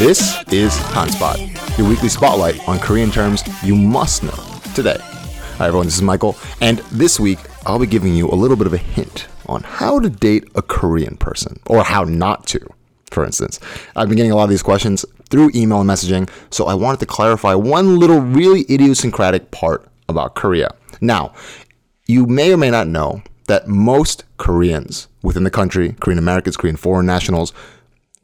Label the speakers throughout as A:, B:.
A: This is Hanspot, your weekly spotlight on Korean terms you must know today. Hi everyone, this is Michael, and this week I'll be giving you a little bit of a hint on how to date a Korean person, or how not to, for instance. I've been getting a lot of these questions through email and messaging, so I wanted to clarify one little really idiosyncratic part about Korea. Now, you may or may not know that most Koreans within the country, Korean Americans, Korean foreign nationals,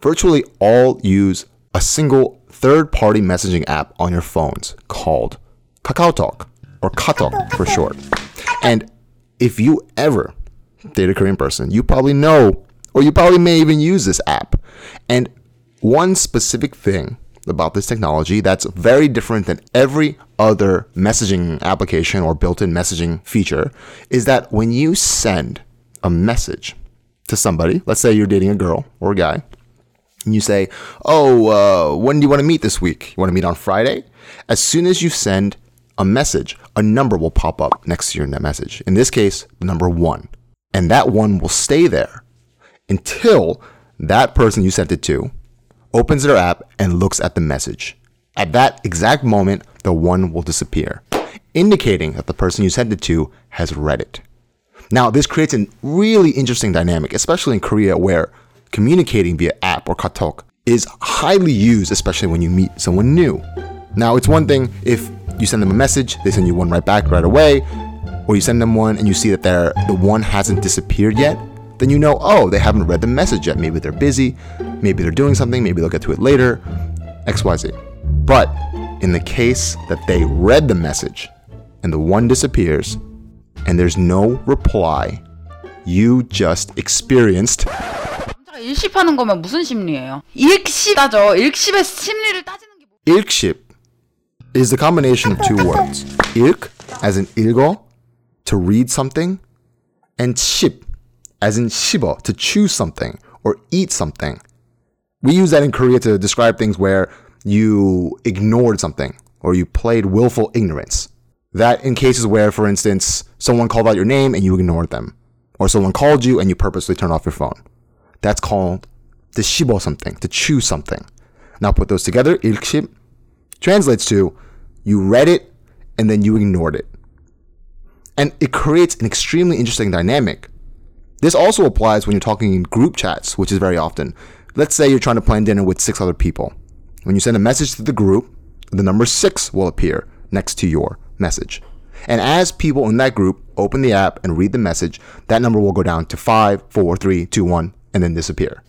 A: virtually all use a single third party messaging app on your phones called KakaoTalk or Katok for short. And if you ever date a Korean person, you probably know or you probably may even use this app. And one specific thing about this technology that's very different than every other messaging application or built in messaging feature is that when you send a message to somebody, let's say you're dating a girl or a guy, and you say, Oh, uh, when do you want to meet this week? You want to meet on Friday? As soon as you send a message, a number will pop up next to your message. In this case, the number one. And that one will stay there until that person you sent it to opens their app and looks at the message. At that exact moment, the one will disappear, indicating that the person you sent it to has read it. Now, this creates a really interesting dynamic, especially in Korea where communicating via app or katok is highly used, especially when you meet someone new. Now, it's one thing if you send them a message, they send you one right back right away, or you send them one and you see that they the one hasn't disappeared yet, then you know, oh, they haven't read the message yet. Maybe they're busy, maybe they're doing something, maybe they'll get to it later, XYZ. But in the case that they read the message and the one disappears and there's no reply, you just experienced
B: 일십하는 거면 무슨 심리예요? 일십하죠. 일십의 심리를 따지는 게 뭐...
A: 일십 is the combination of two words. ilk as in ilgo, to read something, and ship as in shibo, to choose something or eat something. We use that in Korea to describe things where you ignored something or you played willful ignorance. That in cases where, for instance, someone called out your name and you ignored them, or someone called you and you purposely turned off your phone. That's called to shibo something, to choose something. Now put those together, ilkship translates to you read it and then you ignored it. And it creates an extremely interesting dynamic this also applies when you're talking in group chats, which is very often. Let's say you're trying to plan dinner with six other people. When you send a message to the group, the number six will appear next to your message. And as people in that group open the app and read the message, that number will go down to five, four, three, two, one, and then disappear.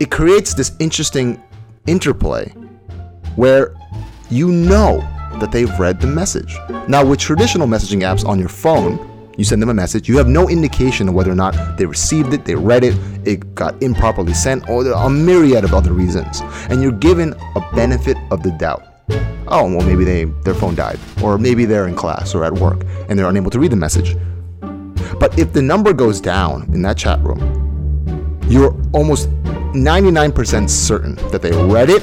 A: It creates this interesting interplay where you know that they've read the message. Now, with traditional messaging apps on your phone, you send them a message, you have no indication of whether or not they received it, they read it, it got improperly sent, or a myriad of other reasons. And you're given a benefit of the doubt. Oh, well, maybe they their phone died, or maybe they're in class or at work and they're unable to read the message. But if the number goes down in that chat room, you're almost 99% certain that they read it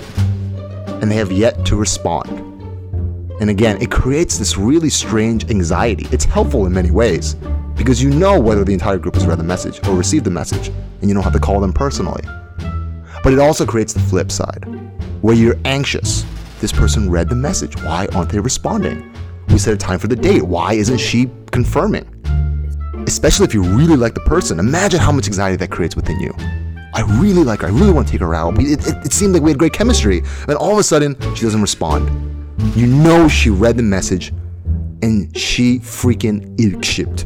A: and they have yet to respond. And again, it creates this really strange anxiety. It's helpful in many ways because you know whether the entire group has read the message or received the message, and you don't have to call them personally. But it also creates the flip side where you're anxious. This person read the message. Why aren't they responding? We set a time for the date. Why isn't she confirming? Especially if you really like the person. Imagine how much anxiety that creates within you. I really like her. I really want to take her out. It, it, it seemed like we had great chemistry. And all of a sudden, she doesn't respond. You know she read the message and she freaking ilkshipped.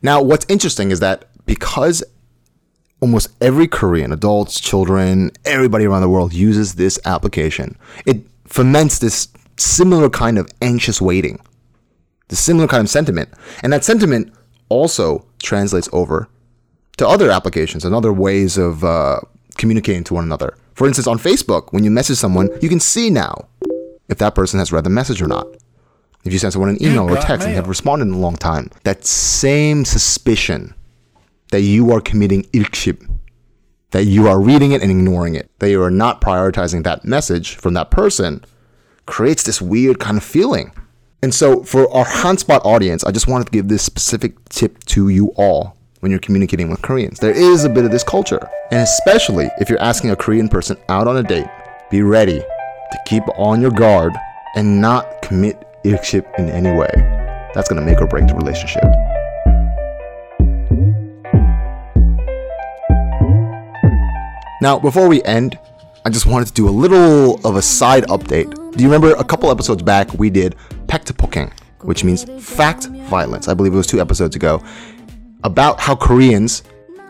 A: Now, what's interesting is that because almost every Korean, adults, children, everybody around the world uses this application, it foments this similar kind of anxious waiting, the similar kind of sentiment. And that sentiment also translates over to other applications and other ways of uh, communicating to one another. For instance, on Facebook, when you message someone, you can see now if that person has read the message or not. If you send someone an email or text and they have responded in a long time, that same suspicion that you are committing ilkship, that you are reading it and ignoring it, that you are not prioritizing that message from that person, creates this weird kind of feeling. And so, for our Hanspot audience, I just wanted to give this specific tip to you all when you're communicating with Koreans. There is a bit of this culture. And especially if you're asking a Korean person out on a date, be ready to keep on your guard and not commit ilkship in any way. That's to make or break the relationship. Now, before we end, I just wanted to do a little of a side update. Do you remember a couple episodes back we did Pektapoking, which means fact violence? I believe it was two episodes ago, about how Koreans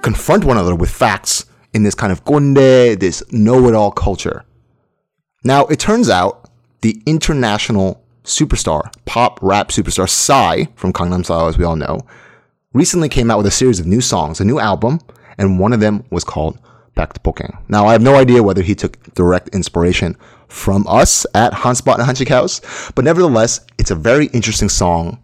A: confront one another with facts in this kind of gonde, this know-it-all culture. Now, it turns out the international superstar, pop rap superstar Psy from Gangnam Style, as we all know, recently came out with a series of new songs, a new album, and one of them was called Pektapoking. Now, I have no idea whether he took direct inspiration from us at Hanspot and Hanchik House, but nevertheless, it's a very interesting song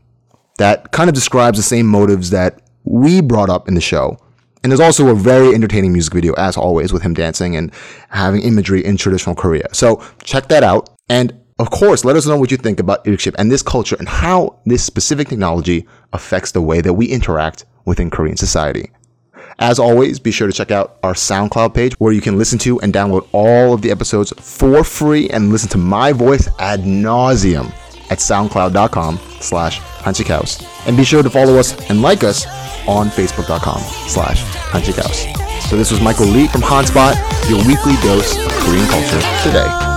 A: that kind of describes the same motives that we brought up in the show. And there's also a very entertaining music video, as always, with him dancing and having imagery in traditional Korea. So check that out. And of course, let us know what you think about Ilkship and this culture and how this specific technology affects the way that we interact within Korean society. As always, be sure to check out our SoundCloud page where you can listen to and download all of the episodes for free and listen to my voice ad nauseum at soundcloud.com slash House. And be sure to follow us and like us on facebook.com slash House. So this was Michael Lee from Hanspot, your weekly dose of Korean culture today.